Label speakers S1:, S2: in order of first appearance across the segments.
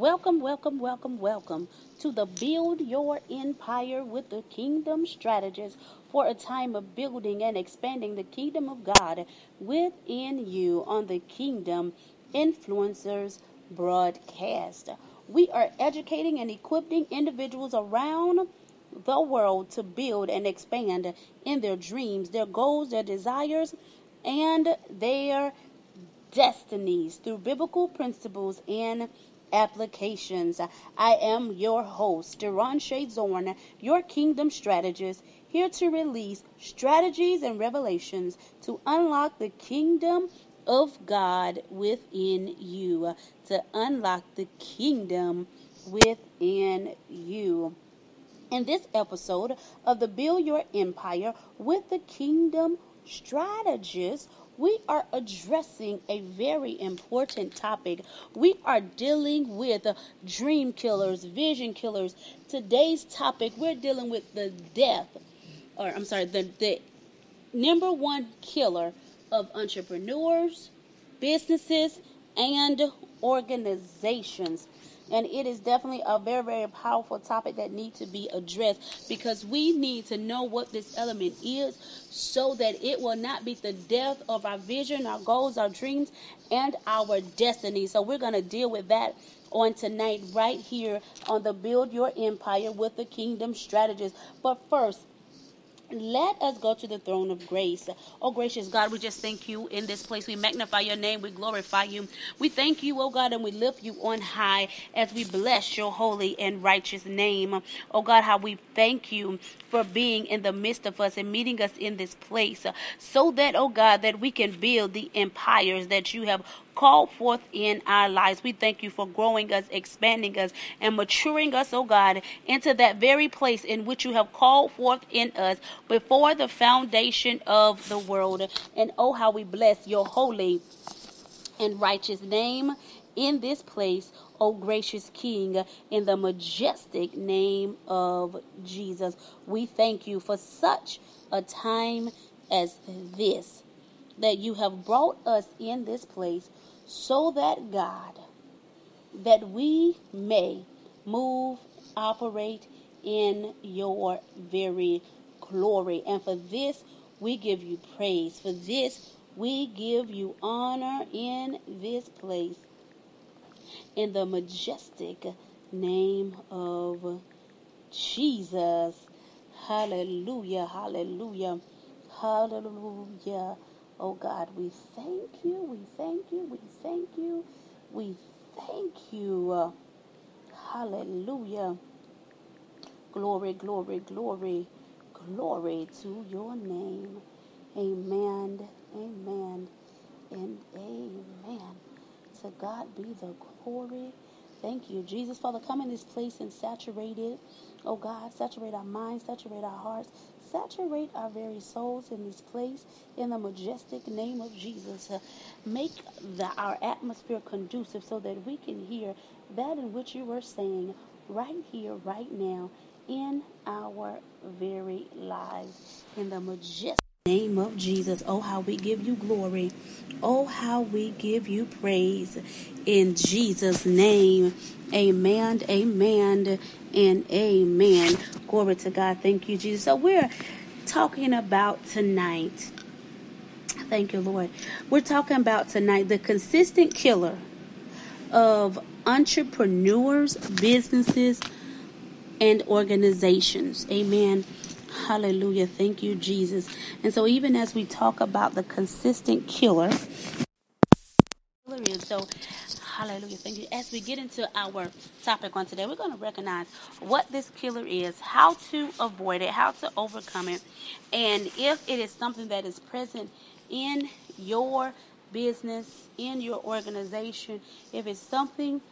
S1: Welcome, welcome, welcome, welcome to the Build Your Empire with the Kingdom Strategist for a time of building and expanding the kingdom of God within you on the Kingdom Influencers broadcast. We are educating and equipping individuals around the world to build and expand in their dreams, their goals, their desires, and their destinies through biblical principles and applications. I am your host, Deron Zorn, your kingdom strategist, here to release strategies and revelations to unlock the kingdom of God within you. To unlock the kingdom within you. In this episode of the Build Your Empire with the Kingdom Strategist, we are addressing a very important topic. We are dealing with dream killers, vision killers. Today's topic, we're dealing with the death, or I'm sorry, the, the number one killer of entrepreneurs, businesses, and organizations and it is definitely a very very powerful topic that needs to be addressed because we need to know what this element is so that it will not be the death of our vision our goals our dreams and our destiny. So we're going to deal with that on tonight right here on the build your empire with the kingdom strategist but first let us go to the throne of grace. Oh, gracious God, we just thank you in this place. We magnify your name. We glorify you. We thank you, oh God, and we lift you on high as we bless your holy and righteous name. Oh God, how we thank you for being in the midst of us and meeting us in this place so that, oh God, that we can build the empires that you have called forth in our lives. We thank you for growing us, expanding us, and maturing us, oh God, into that very place in which you have called forth in us before the foundation of the world. And oh, how we bless your holy and righteous name in this place, O gracious King, in the majestic name of Jesus. We thank you for such a time as this, that you have brought us in this place so that God, that we may move, operate in your very glory. And for this, we give you praise. For this, we give you honor in this place. In the majestic name of Jesus. Hallelujah, hallelujah, hallelujah. Oh God, we thank you, we thank you, we thank you, we thank you. hallelujah. Glory, glory, glory, glory to your name. Amen, amen, and amen. To God be the glory. Thank you, Jesus. Father, come in this place and saturate it. Oh God, saturate our minds, saturate our hearts, saturate our very souls in this place in the majestic name of Jesus. Uh, make the, our atmosphere conducive so that we can hear that in which you are saying right here, right now, in our very lives. In the majestic name of Jesus. Oh, how we give you glory. Oh, how we give you praise. In Jesus' name. Amen, amen, and amen. Glory to God. Thank you, Jesus. So we're talking about tonight. Thank you, Lord. We're talking about tonight the consistent killer of entrepreneurs, businesses, and organizations. Amen. Hallelujah. Thank you, Jesus. And so, even as we talk about the consistent killer, so Hallelujah. Thank you. As we get into our topic on today, we're going to recognize what this killer is, how to avoid it, how to overcome it, and if it is something that is present in your business, in your organization, if it's something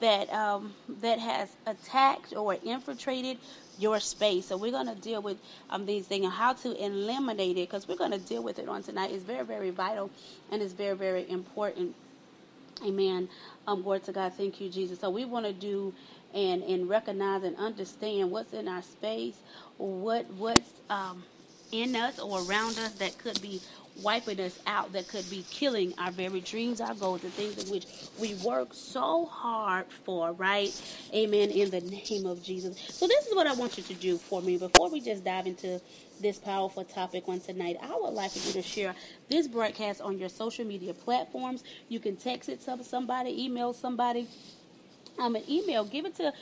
S1: that um, that has attacked or infiltrated your space. So we're going to deal with um, these things and how to eliminate it because we're going to deal with it on tonight. It's very, very vital and it's very, very important. Amen. Um, glory to God. Thank you, Jesus. So we want to do and and recognize and understand what's in our space, what what's um, in us or around us that could be wiping us out that could be killing our very dreams, our goals, the things in which we work so hard for, right? Amen. In the name of Jesus. So, this is what I want you to do for me before we just dive into this powerful topic on tonight. I would like for you to share this broadcast on your social media platforms. You can text it to somebody, email somebody. Um, an email, give it to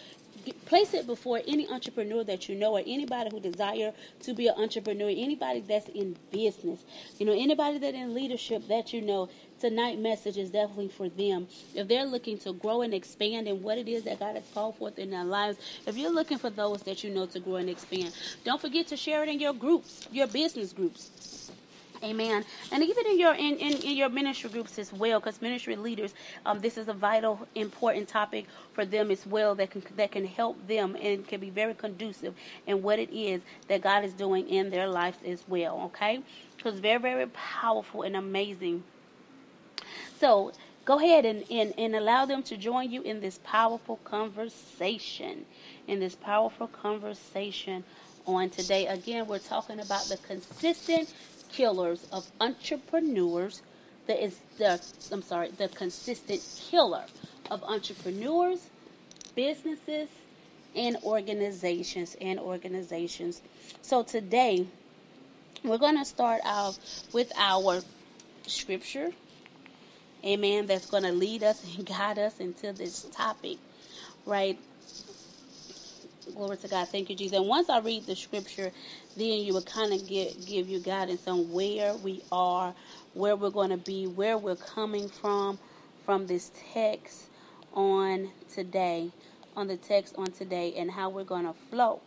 S1: place it before any entrepreneur that you know or anybody who desire to be an entrepreneur anybody that's in business. You know anybody that in leadership that you know tonight message is definitely for them. If they're looking to grow and expand in what it is that god has called forth in their lives if you're looking for those that you know to grow and expand don't forget to share it in your groups your business groups Amen. And even in your in, in, in your ministry groups as well, because ministry leaders, um, this is a vital, important topic for them as well that can that can help them and can be very conducive in what it is that God is doing in their lives as well. Okay, because very very powerful and amazing. So go ahead and, and, and allow them to join you in this powerful conversation. In this powerful conversation on today. Again, we're talking about the consistent killers of entrepreneurs. That is the I'm sorry, the consistent killer of entrepreneurs, businesses, and organizations and organizations. So today we're going to start out with our scripture. Amen. That's going to lead us and guide us into this topic, right? Glory to God. Thank you, Jesus. And once I read the scripture, then you will kind of get give you guidance on where we are, where we're going to be, where we're coming from, from this text on today, on the text on today, and how we're going to flow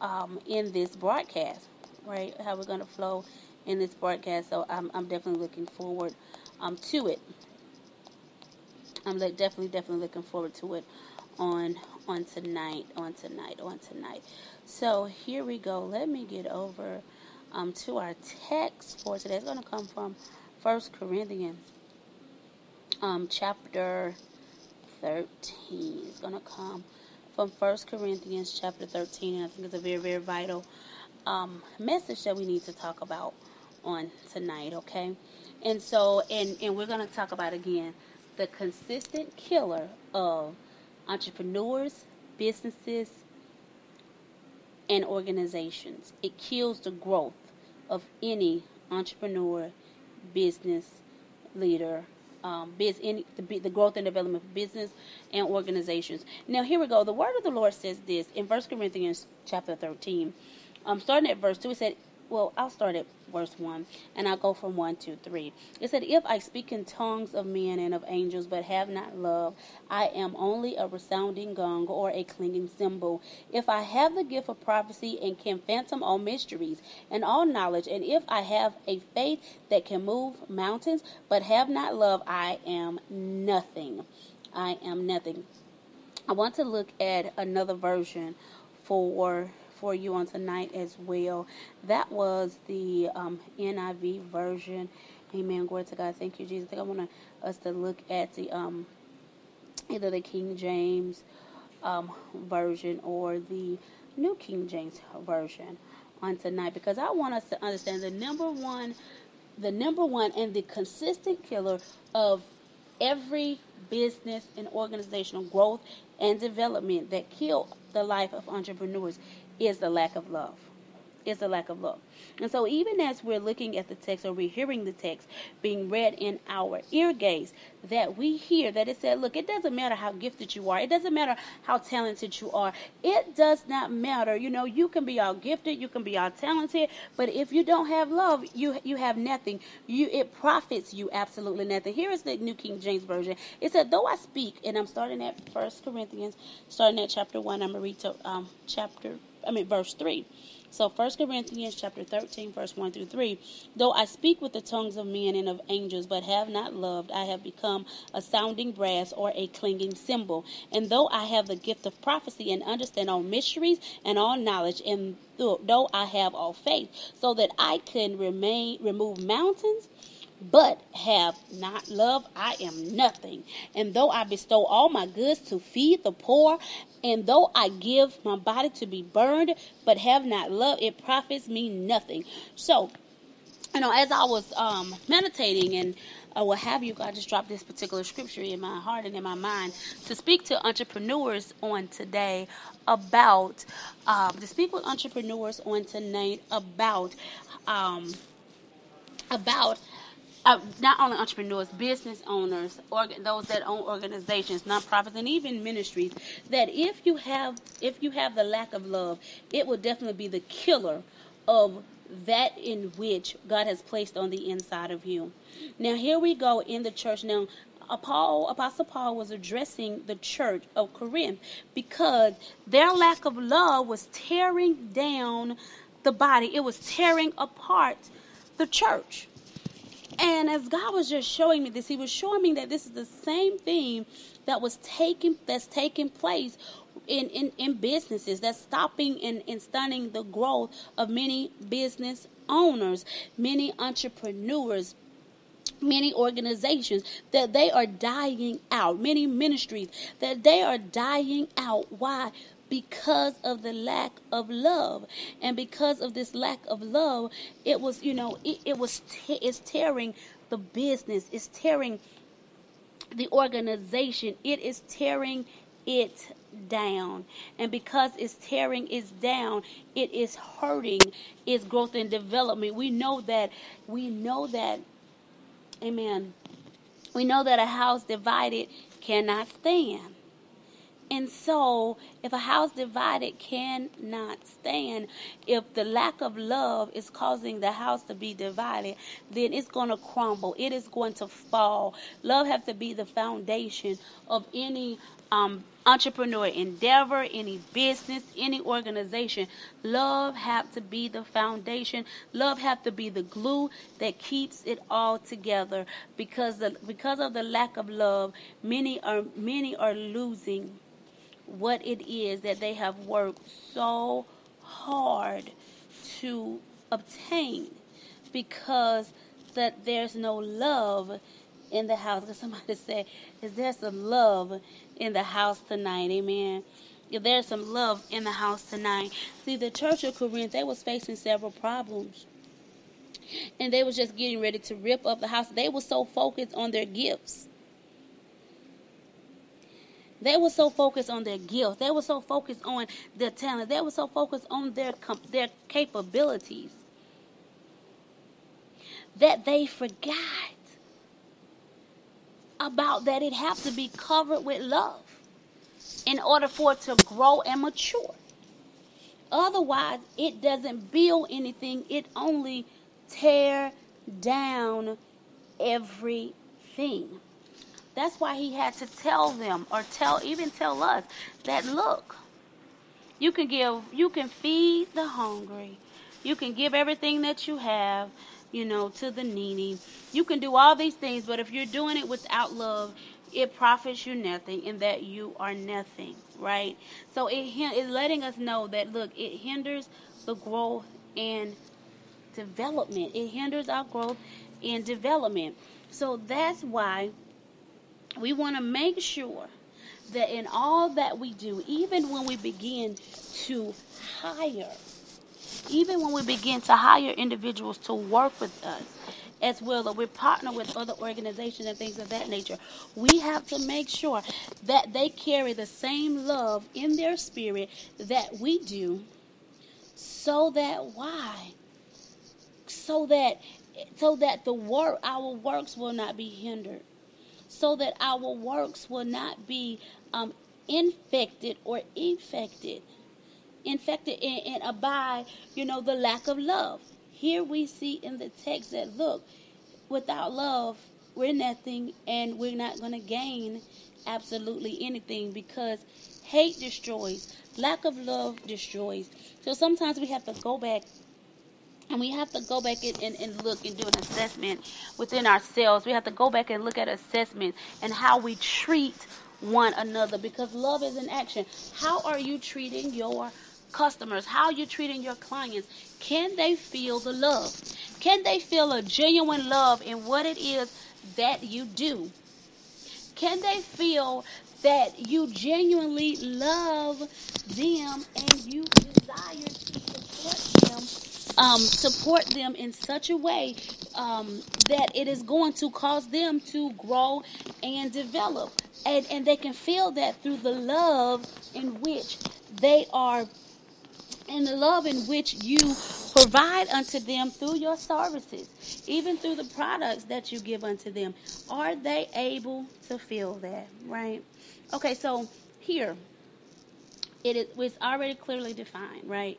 S1: um, in this broadcast, right? How we're going to flow in this broadcast. So I'm, I'm definitely looking forward um, to it. I'm definitely, definitely looking forward to it on on tonight, on tonight, on tonight. So here we go. Let me get over um, to our text for today. It's going to come from First Corinthians, um, chapter 13. It's going to come from First Corinthians, chapter 13. And I think it's a very, very vital um, message that we need to talk about on tonight, okay? And so, and, and we're going to talk about again the consistent killer of entrepreneurs, businesses, and organizations. It kills the growth of any entrepreneur, business leader, um, biz, any, the, the growth and development of business and organizations. Now, here we go. The word of the Lord says this in 1 Corinthians chapter 13. Um, starting at verse 2, it said, well, I'll start at verse 1 and I'll go from 1 to 3. It said, If I speak in tongues of men and of angels, but have not love, I am only a resounding gong or a clinging cymbal. If I have the gift of prophecy and can fathom all mysteries and all knowledge, and if I have a faith that can move mountains, but have not love, I am nothing. I am nothing. I want to look at another version for for you on tonight as well. That was the um, NIV version. Amen. Glory to God. Thank you, Jesus. I think I want us to look at the um, either the King James um, version or the New King James version on tonight because I want us to understand the number one, the number one and the consistent killer of every business and organizational growth and development that kill the life of entrepreneurs is the lack of love. Is the lack of love. And so, even as we're looking at the text or we're hearing the text being read in our ear gaze, that we hear that it said, Look, it doesn't matter how gifted you are, it doesn't matter how talented you are, it does not matter. You know, you can be all gifted, you can be all talented, but if you don't have love, you you have nothing. You it profits you absolutely nothing. Here is the New King James Version. It said, Though I speak, and I'm starting at First Corinthians, starting at chapter one, I'm gonna read to um, chapter I mean verse 3. So 1 Corinthians chapter 13 verse 1 through 3, though I speak with the tongues of men and of angels but have not loved, I have become a sounding brass or a clinging cymbal. And though I have the gift of prophecy and understand all mysteries and all knowledge and though I have all faith so that I can remain remove mountains but have not love, I am nothing. And though I bestow all my goods to feed the poor, and though I give my body to be burned, but have not love, it profits me nothing. So, you know, as I was um, meditating and uh, what have you, God just dropped this particular scripture in my heart and in my mind to speak to entrepreneurs on today about, um, to speak with entrepreneurs on tonight about, um, about uh, not only entrepreneurs, business owners, org- those that own organizations, nonprofits, and even ministries, that if you have if you have the lack of love, it will definitely be the killer of that in which God has placed on the inside of you. Now here we go in the church. Now Paul, Apostle Paul was addressing the church of Corinth because their lack of love was tearing down the body. It was tearing apart the church. And as God was just showing me this, He was showing me that this is the same thing that was taking that's taking place in, in, in businesses that's stopping and, and stunning the growth of many business owners, many entrepreneurs, many organizations that they are dying out, many ministries that they are dying out. Why? Because of the lack of love, and because of this lack of love, it was you know it, it was te- it's tearing the business, it's tearing the organization, it is tearing it down. And because it's tearing it down, it is hurting its growth and development. We know that, we know that, amen. We know that a house divided cannot stand. And so, if a house divided cannot stand, if the lack of love is causing the house to be divided, then it's going to crumble. It is going to fall. Love has to be the foundation of any um, entrepreneur endeavor, any business, any organization. Love has to be the foundation. Love has to be the glue that keeps it all together. Because the because of the lack of love, many are many are losing what it is that they have worked so hard to obtain because that there's no love in the house. Because somebody say, Is there some love in the house tonight? Amen. If there's some love in the house tonight. See, the church of Corinth, they was facing several problems. And they was just getting ready to rip up the house. They were so focused on their gifts. They were so focused on their gifts. They were so focused on their talent. They were so focused on their their capabilities that they forgot about that it has to be covered with love in order for it to grow and mature. Otherwise, it doesn't build anything. It only tear down everything. That's why he had to tell them or tell even tell us that look, you can give you can feed the hungry. You can give everything that you have you know, to the needy. You can do all these things, but if you're doing it without love, it profits you nothing and that you are nothing, right? So it is letting us know that look, it hinders the growth and development. It hinders our growth and development. So that's why we want to make sure that in all that we do, even when we begin to hire even when we begin to hire individuals to work with us as well, or we partner with other organizations and things of that nature, we have to make sure that they carry the same love in their spirit that we do, so that why? So that so that the work our works will not be hindered, so that our works will not be um, infected or infected infected and, and abide, you know, the lack of love. Here we see in the text that look, without love, we're nothing and we're not going to gain absolutely anything because hate destroys, lack of love destroys. So sometimes we have to go back and we have to go back and, and, and, look and do an assessment within ourselves. We have to go back and look at assessment and how we treat one another because love is an action. How are you treating your customers, how are you're treating your clients, can they feel the love? Can they feel a genuine love in what it is that you do? Can they feel that you genuinely love them and you desire to support them um, support them in such a way um, that it is going to cause them to grow and develop. And, and they can feel that through the love in which they are, and the love in which you provide unto them through your services, even through the products that you give unto them. Are they able to feel that, right? Okay, so here, it is it's already clearly defined, right?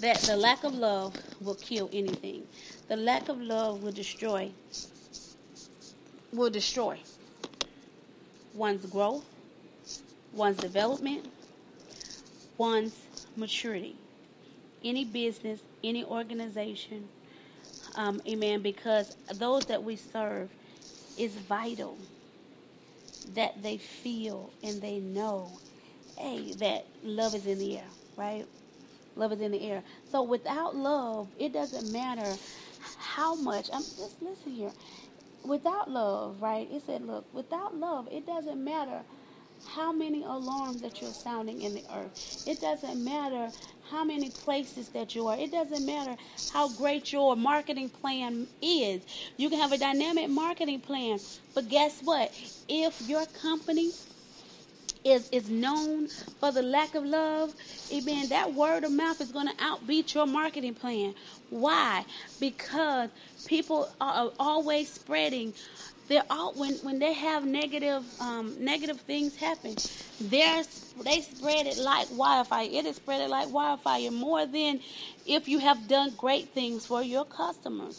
S1: That the lack of love will kill anything. The lack of love will destroy will destroy one's growth, one's development, one's maturity. Any business, any organization, um, amen, because those that we serve is vital that they feel and they know, hey, that love is in the air, right? Love is in the air. So without love, it doesn't matter how much. I'm just listen here. Without love, right? It said, look, without love, it doesn't matter how many alarms that you're sounding in the earth. It doesn't matter how many places that you are. It doesn't matter how great your marketing plan is. You can have a dynamic marketing plan, but guess what? If your company is is known for the lack of love, amen, that word of mouth is going to outbeat your marketing plan. Why? Because people are always spreading they're all when when they have negative um, negative things happen, they're, they spread it like wildfire. It is spread it like wildfire more than if you have done great things for your customers.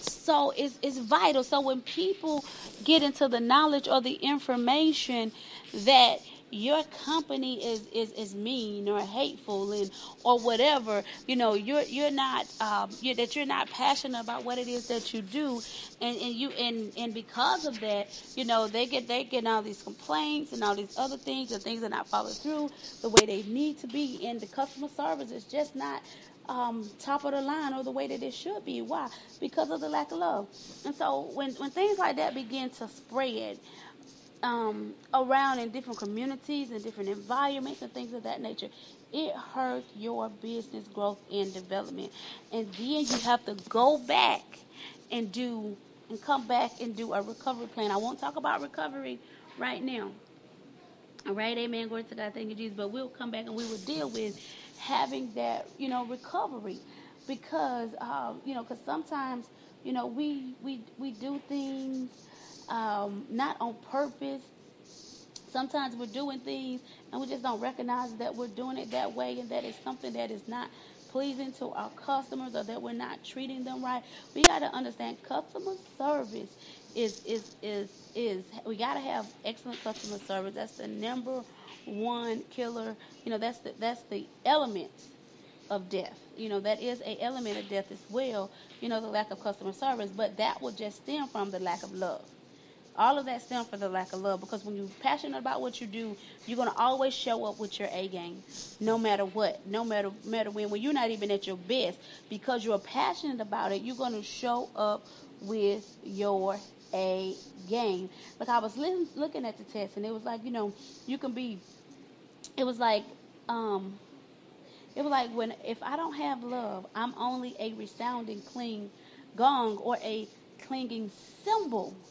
S1: So it's it's vital. So when people get into the knowledge or the information that your company is, is, is mean or hateful and or whatever you know you're you're not um, you're, that you're not passionate about what it is that you do and, and you and and because of that you know they get they get all these complaints and all these other things and things are not followed through the way they need to be and the customer service is just not um, top of the line or the way that it should be. Why? Because of the lack of love. And so when, when things like that begin to spread, um, around in different communities and different environments and things of that nature, it hurts your business growth and development. And then you have to go back and do and come back and do a recovery plan. I won't talk about recovery right now. All right, amen. Glory to God. Thank you, Jesus. But we'll come back and we will deal with having that, you know, recovery because, um, you know, because sometimes, you know, we we we do things um, not on purpose. Sometimes we're doing things and we just don't recognize that we're doing it that way and that it's something that is not pleasing to our customers or that we're not treating them right. We got to understand customer service is is is is we got to have excellent customer service. That's the number one killer. You know, that's the that's the element of death. You know, that is a element of death as well. You know, the lack of customer service, but that will just stem from the lack of love. All of that stems from the lack of love because when you're passionate about what you do, you're going to always show up with your A game, no matter what, no matter matter when. When you're not even at your best, because you're passionate about it, you're going to show up with your A game. Like I was li- looking at the test, and it was like, you know, you can be. It was like, um, it was like when if I don't have love, I'm only a resounding cling gong or a clinging cymbal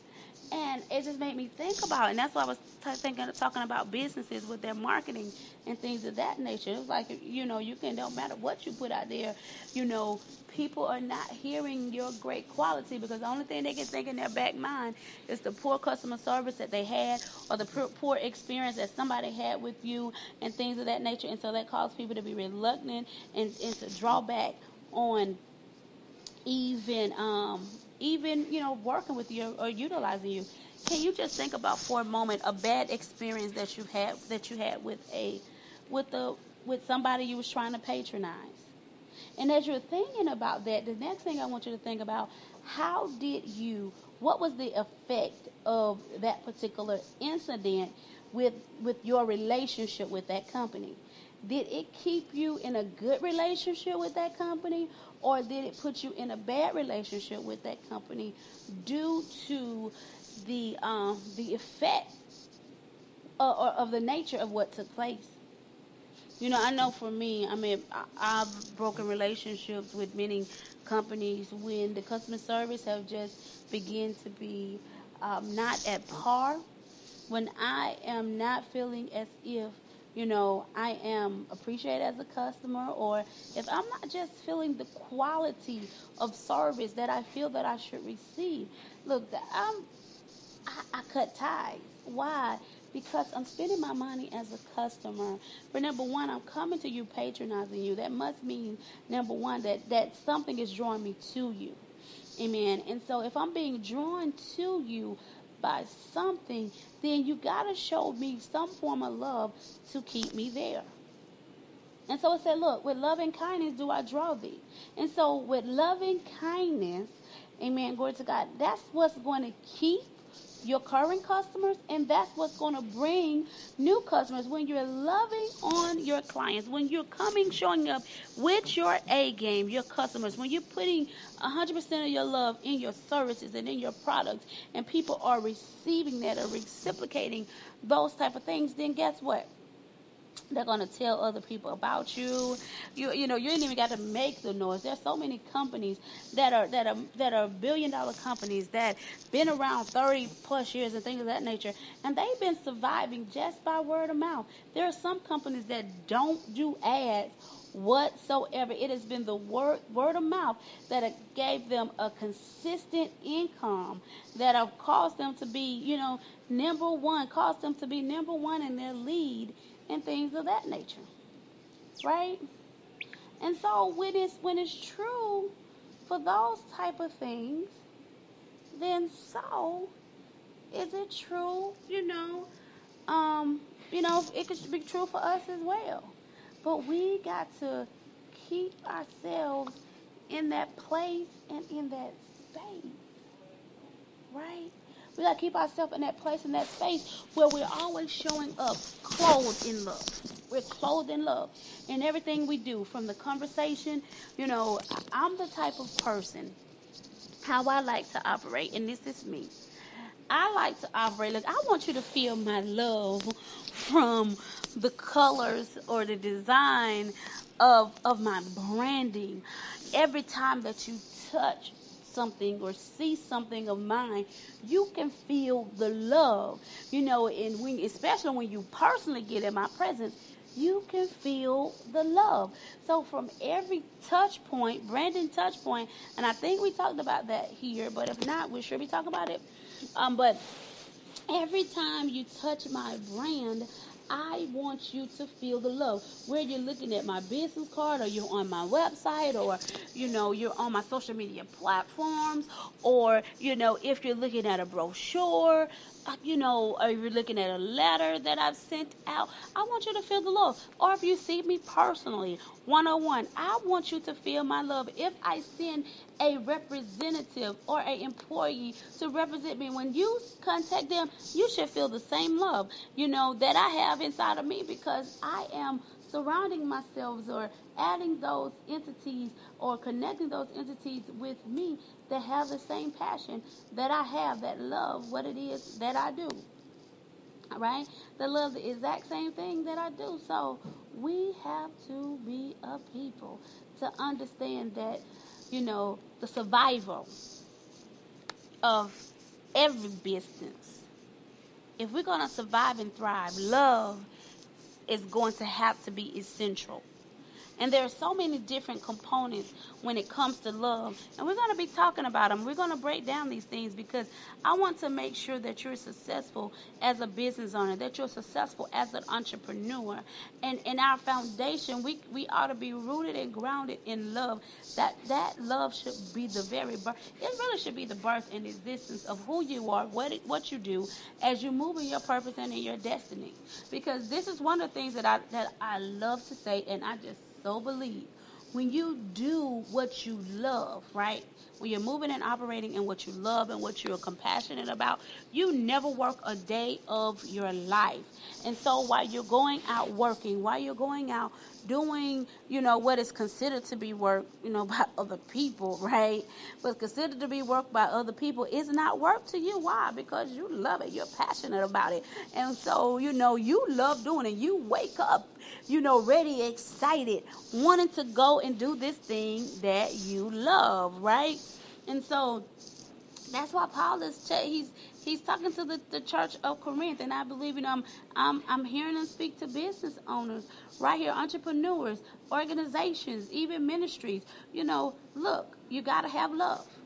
S1: and it just made me think about it. And that's why I was t- thinking, talking about businesses with their marketing and things of that nature. It was like, you know, you can, no matter what you put out there, you know, people are not hearing your great quality because the only thing they can think in their back mind is the poor customer service that they had or the poor experience that somebody had with you and things of that nature. And so that caused people to be reluctant and, and to draw back on even um, even you know working with you or utilizing you. Can you just think about for a moment a bad experience that you had that you had with a with the with somebody you was trying to patronize? And as you're thinking about that the next thing i want you to think about how did you what was the effect of that particular incident with with your relationship with that company did it keep you in a good relationship with that company or did it put you in a bad relationship with that company due to the um, the effect or of the nature of what took place? You know, I know for me, I mean, I've broken relationships with many companies when the customer service have just begin to be um, not at par, when I am not feeling as if you know, I am appreciated as a customer, or if I'm not just feeling the quality of service that I feel that I should receive. Look, I'm, I, I cut ties. Why? Because I'm spending my money as a customer. For number one, I'm coming to you patronizing you. That must mean number one that that something is drawing me to you. Amen. And so if I'm being drawn to you, by something, then you got to show me some form of love to keep me there. And so it said, Look, with loving kindness do I draw thee. And so with loving kindness, amen, glory to God, that's what's going to keep your current customers, and that's what's going to bring new customers when you're loving on your clients, when you're coming, showing up with your A game, your customers, when you're putting 100% of your love in your services and in your products, and people are receiving that or reciprocating those type of things, then guess what? They're going to tell other people about you. You you know, you ain't even got to make the noise. There's so many companies that are that are that are billion dollar companies that been around 30 plus years and things of that nature, and they've been surviving just by word of mouth. There are some companies that don't do ads whatsoever. It has been the word word of mouth that gave them a consistent income that have caused them to be, you know, number one, caused them to be number one in their lead and things of that nature. Right? And so when it's when it's true for those type of things, then so is it true, you know, um, you know, it could be true for us as well. But we got to keep ourselves in that place and in that space. Right? We got to keep ourselves in that place, in that space where we're always showing up clothed in love. We're clothed in love. In everything we do, from the conversation, you know, I'm the type of person, how I like to operate, and this is me. I like to operate. Look, I want you to feel my love from the colors or the design of of my branding. Every time that you touch something or see something of mine, you can feel the love. You know, and when especially when you personally get in my presence, you can feel the love. So from every touch point, Brandon touch point, and I think we talked about that here, but if not, we should be talking about it. Um, but every time you touch my brand, I want you to feel the love. Where you're looking at my business card, or you're on my website, or you know, you're on my social media platforms, or you know, if you're looking at a brochure, Uh, you know, or you're looking at a letter that I've sent out, I want you to feel the love. Or if you see me personally, one on one, I want you to feel my love. If I send a representative or an employee to represent me. When you contact them, you should feel the same love, you know, that I have inside of me because I am surrounding myself or adding those entities or connecting those entities with me that have the same passion that I have, that love what it is that I do. All right? That love the exact same thing that I do. So we have to be a people to understand that you know, the survival of every business. If we're going to survive and thrive, love is going to have to be essential. And there are so many different components when it comes to love. And we're going to be talking about them. We're going to break down these things because I want to make sure that you're successful as a business owner, that you're successful as an entrepreneur. And in our foundation, we, we ought to be rooted and grounded in love. That that love should be the very birth. It really should be the birth and existence of who you are, what it, what you do as you move in your purpose and in your destiny. Because this is one of the things that I that I love to say and I just so believe when you do what you love, right? When you're moving and operating in what you love and what you're compassionate about, you never work a day of your life. And so while you're going out working, while you're going out doing, you know, what is considered to be work, you know, by other people, right? But considered to be work by other people is not work to you. Why? Because you love it. You're passionate about it. And so, you know, you love doing it. You wake up you know, ready, excited, wanting to go and do this thing that you love, right? And so that's why Paul is he's he's talking to the, the church of Corinth, and I believe you know I'm I'm I'm hearing him speak to business owners right here, entrepreneurs, organizations, even ministries. You know, look, you got to have love.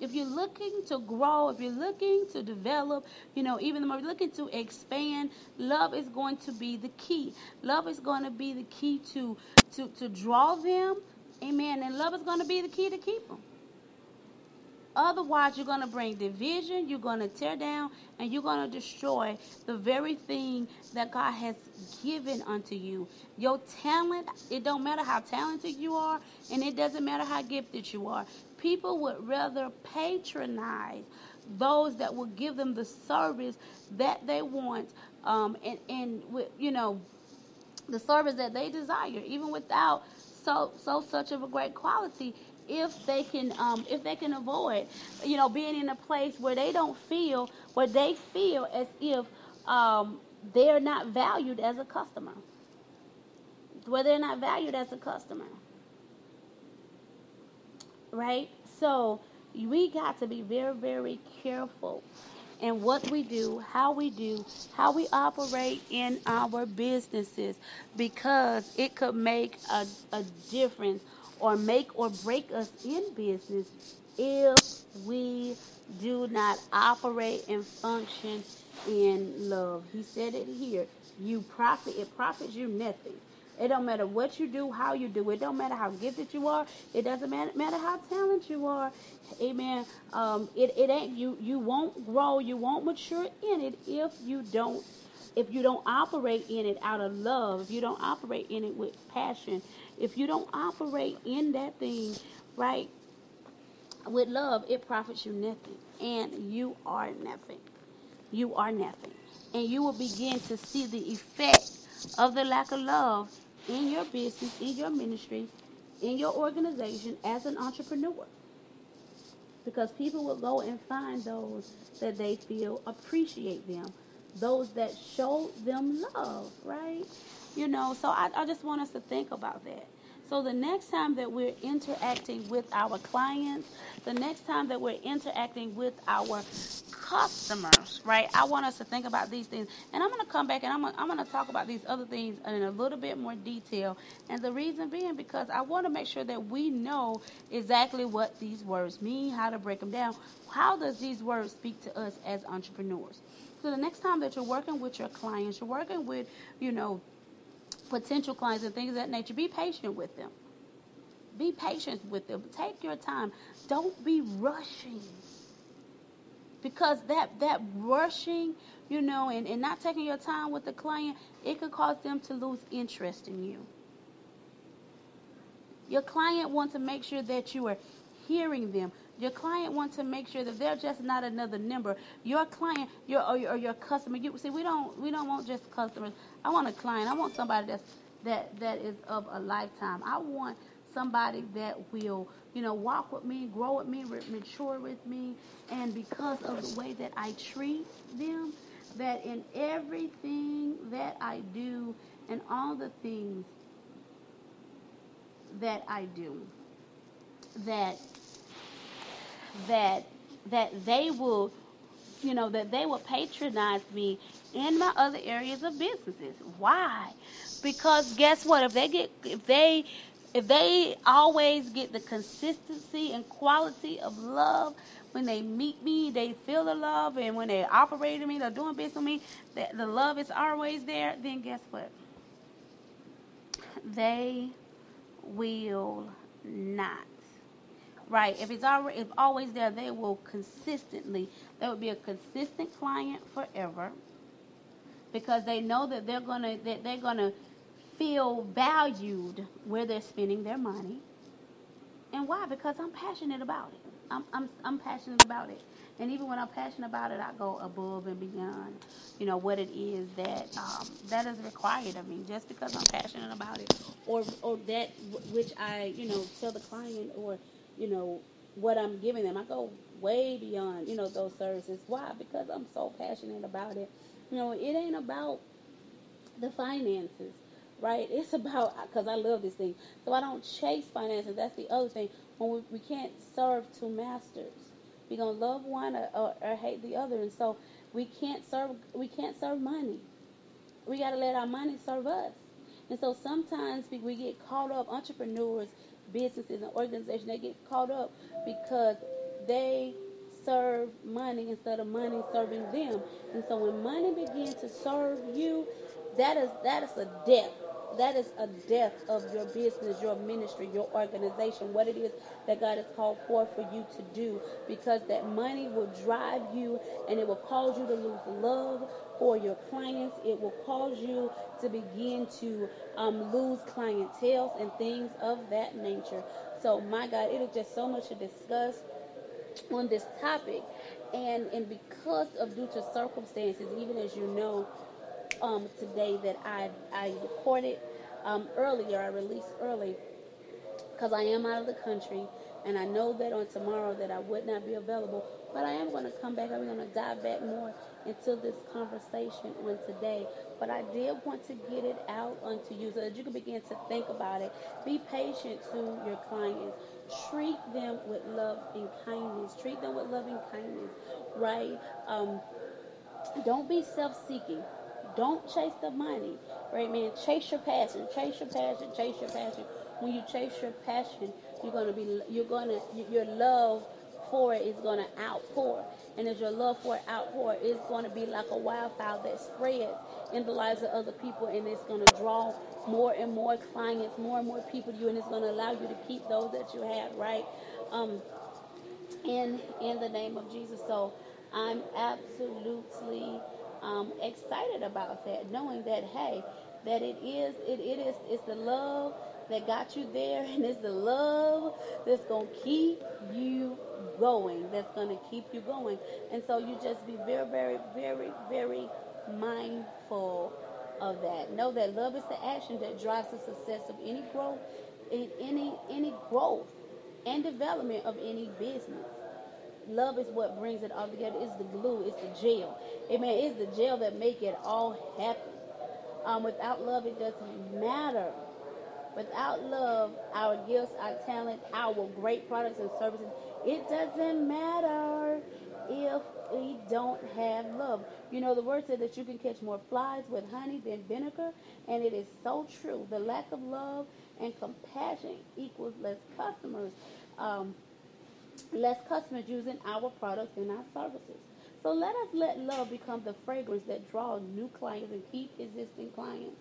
S1: If you're looking to grow, if you're looking to develop, you know, even the more looking to expand, love is going to be the key. Love is going to be the key to to to draw them, amen. And love is going to be the key to keep them. Otherwise, you're going to bring division, you're going to tear down, and you're going to destroy the very thing that God has given unto you. Your talent, it don't matter how talented you are, and it doesn't matter how gifted you are. People would rather patronize those that will give them the service that they want, um, and, and you know, the service that they desire, even without so so such of a great quality if they can um, if they can avoid you know being in a place where they don't feel where they feel as if um, they're not valued as a customer. Where they're not valued as a customer right so we got to be very very careful in what we do, how we do, how we operate in our businesses because it could make a, a difference or make or break us in business if we do not operate and function in love. He said it here. You profit, it profits you nothing. It don't matter what you do, how you do. It don't matter how gifted you are. It doesn't matter, matter how talented you are. Amen. Um, it, it ain't you. You won't grow. You won't mature in it if you don't if you don't operate in it out of love. If you don't operate in it with passion if you don't operate in that thing, right, with love, it profits you nothing. And you are nothing. You are nothing. And you will begin to see the effect of the lack of love in your business, in your ministry, in your organization as an entrepreneur. Because people will go and find those that they feel appreciate them, those that show them love, right? You know, so I, I just want us to think about that. So the next time that we're interacting with our clients, the next time that we're interacting with our customers, right? I want us to think about these things. And I'm going to come back and I'm going, I'm going to talk about these other things in a little bit more detail. And the reason being because I want to make sure that we know exactly what these words mean, how to break them down. How does these words speak to us as entrepreneurs? So the next time that you're working with your clients, you're working with, you know, potential clients and things of that nature, be patient with them. Be patient with them. Take your time. Don't be rushing. Because that that rushing, you know, and, and not taking your time with the client, it could cause them to lose interest in you. Your client wants to make sure that you are hearing them. Your client wants to make sure that they're just not another number. Your client, your or your, or your customer. You see, we don't we don't want just customers. I want a client. I want somebody that's that that is of a lifetime. I want somebody that will, you know, walk with me, grow with me, mature with me, and because of the way that I treat them, that in everything that I do and all the things that I do, that that that they will you know that they will patronize me in my other areas of businesses why because guess what if they get if they if they always get the consistency and quality of love when they meet me they feel the love and when they operate me they're doing business with me that the love is always there then guess what they will not right? If it's already if always there, they will consistently. They will be a consistent client forever because they know that they're gonna that they're gonna feel valued where they're spending their money. And why? Because I'm passionate about it. I'm I'm I'm passionate about it. And even when I'm passionate about it, I go above and beyond, you know, what it is that um, that is required of me. Just because I'm passionate about it, or or that which I, you know, tell the client or you know, what I'm giving them. I go way beyond, you know, those services. Why? Because I'm so passionate about it. You know, it ain't about the finances. right? It's about because I love this thing. So I don't chase finances. That's the other thing. When we, we can't serve two masters, we're gonna love one or, or, or hate the other, and so we can't serve. We can't serve money. We got to let our money serve us. And so sometimes we, we get caught up. Entrepreneurs, businesses, and organizations they get caught up because they serve money instead of money serving them. And so when money begins to serve you, that is that is a death. That is a death of your business, your ministry, your organization, what it is that God has called for for you to do. Because that money will drive you and it will cause you to lose love for your clients. It will cause you to begin to um, lose clientele and things of that nature. So, my God, it is just so much to discuss on this topic. And, and because of due to circumstances, even as you know, um, today that I, I recorded um, earlier, I released early because I am out of the country and I know that on tomorrow that I would not be available, but I am going to come back. I'm going to dive back more into this conversation on today. But I did want to get it out unto you so that you can begin to think about it. Be patient to your clients. Treat them with love and kindness. Treat them with loving kindness, right? Um, don't be self-seeking. Don't chase the money, right, man? Chase your passion. Chase your passion. Chase your passion. When you chase your passion, you're gonna be. You're gonna. Your love for it is gonna outpour, and as your love for it outpour, it's gonna be like a wildfire that spreads in the lives of other people, and it's gonna draw more and more clients, more and more people to you, and it's gonna allow you to keep those that you have, right? Um, in in the name of Jesus. So I'm absolutely um, excited about that, knowing that hey, that it is it, it is it's the love that got you there, and it's the love that's gonna keep you going. That's gonna keep you going, and so you just be very, very, very, very mindful of that. Know that love is the action that drives the success of any growth, in any any growth and development of any business. Love is what brings it all together. It's the glue. It's the gel. Amen. It's the gel that make it all happen. Um, without love, it doesn't matter. Without love, our gifts, our talent, our great products and services, it doesn't matter if we don't have love. You know, the word said that you can catch more flies with honey than vinegar, and it is so true. The lack of love and compassion equals less customers. Um, less customers using our products and our services. So let us let love become the fragrance that draws new clients and keep existing clients.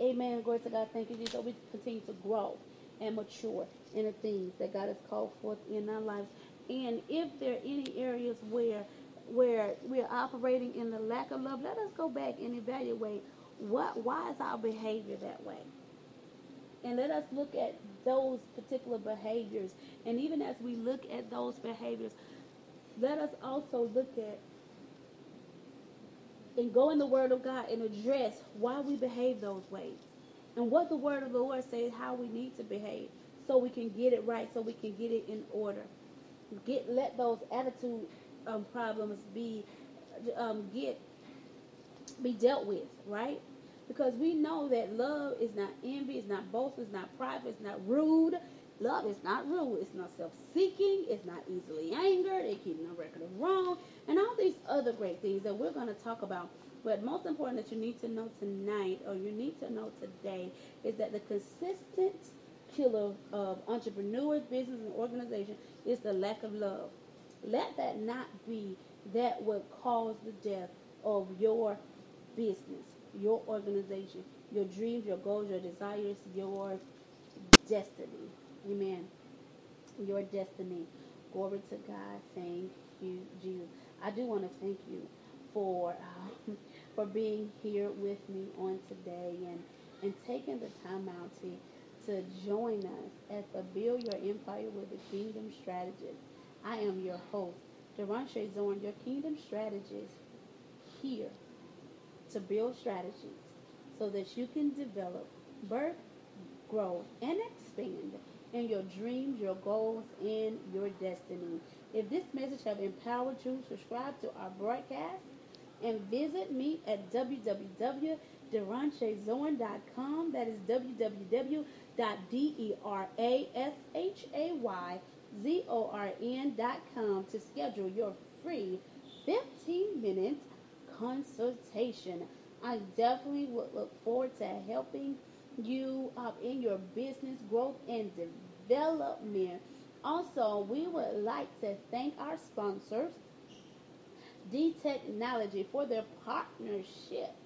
S1: Amen. Glory to God. Thank you, Jesus. So we continue to grow and mature in the things that God has called forth in our lives. And if there are any areas where where we're operating in the lack of love, let us go back and evaluate what why is our behavior that way. And let us look at those particular behaviors. And even as we look at those behaviors, let us also look at and go in the Word of God and address why we behave those ways. And what the Word of the Lord says how we need to behave so we can get it right, so we can get it in order. Get let those attitude um, problems be um, get be dealt with, right? Because we know that love is not envy, it's not boastful, it's not prideful, it's not rude. Love is not rude, it's not self-seeking, it's not easily angered, it keeps no record of wrong, and all these other great things that we're going to talk about. But most important that you need to know tonight, or you need to know today, is that the consistent killer of entrepreneurs, business, and organization is the lack of love. Let that not be that would cause the death of your business your organization, your dreams, your goals, your desires, your destiny. Amen. Your destiny. Glory to God. Thank you, Jesus. I do want to thank you for um, for being here with me on today and and taking the time out to to join us at the Build Your Empire with the Kingdom Strategist. I am your host, Deranche Zorn, your Kingdom Strategist here to build strategies so that you can develop, birth, grow, and expand in your dreams, your goals, and your destiny. If this message have empowered you, subscribe to our broadcast and visit me at www.deranshayzorn.com. That is www.deranshayzorn.com to schedule your free 15 minute consultation. I definitely would look forward to helping you in your business growth and development. Also, we would like to thank our sponsors, D Technology, for their partnership.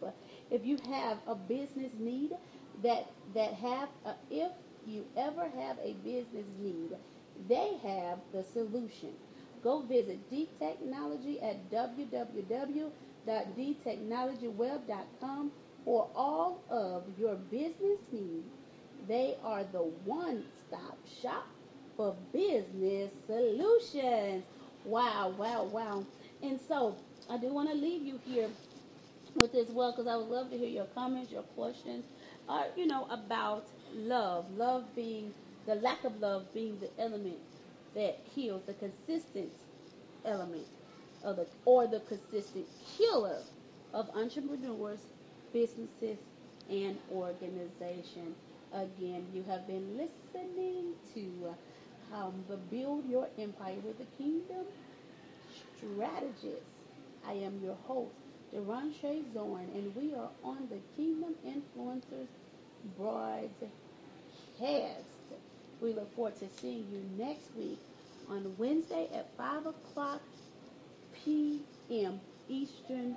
S1: If you have a business need that that have, a, if you ever have a business need, they have the solution. Go visit D Technology at www.dtechnologyweb.com for all of your business needs. They are the one-stop shop for business solutions. Wow, wow, wow. And so I do want to leave you here with this well because I would love to hear your comments, your questions, uh, you know, about love. Love being the lack of love being the element that kills, the consistent element of the or the consistent killer of entrepreneurs, businesses, and organizations. Again, you have been listening to um, the Build Your Empire with the Kingdom Strategist. I am your host, Deranche Zorn, and we are on the Kingdom Influencers Broadcast. We look forward to seeing you next week on Wednesday at 5 o'clock p.m. Eastern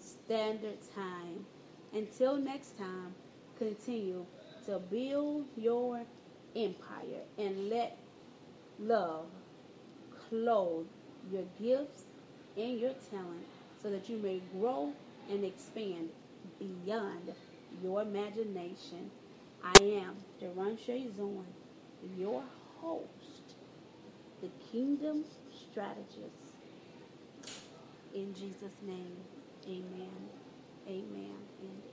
S1: Standard Time. Until next time, continue to build your empire and let love clothe your gifts and your talent so that you may grow and expand beyond your imagination. I am Deranche Zorn, your host, the Kingdom Strategist. In Jesus' name, amen, amen, and amen.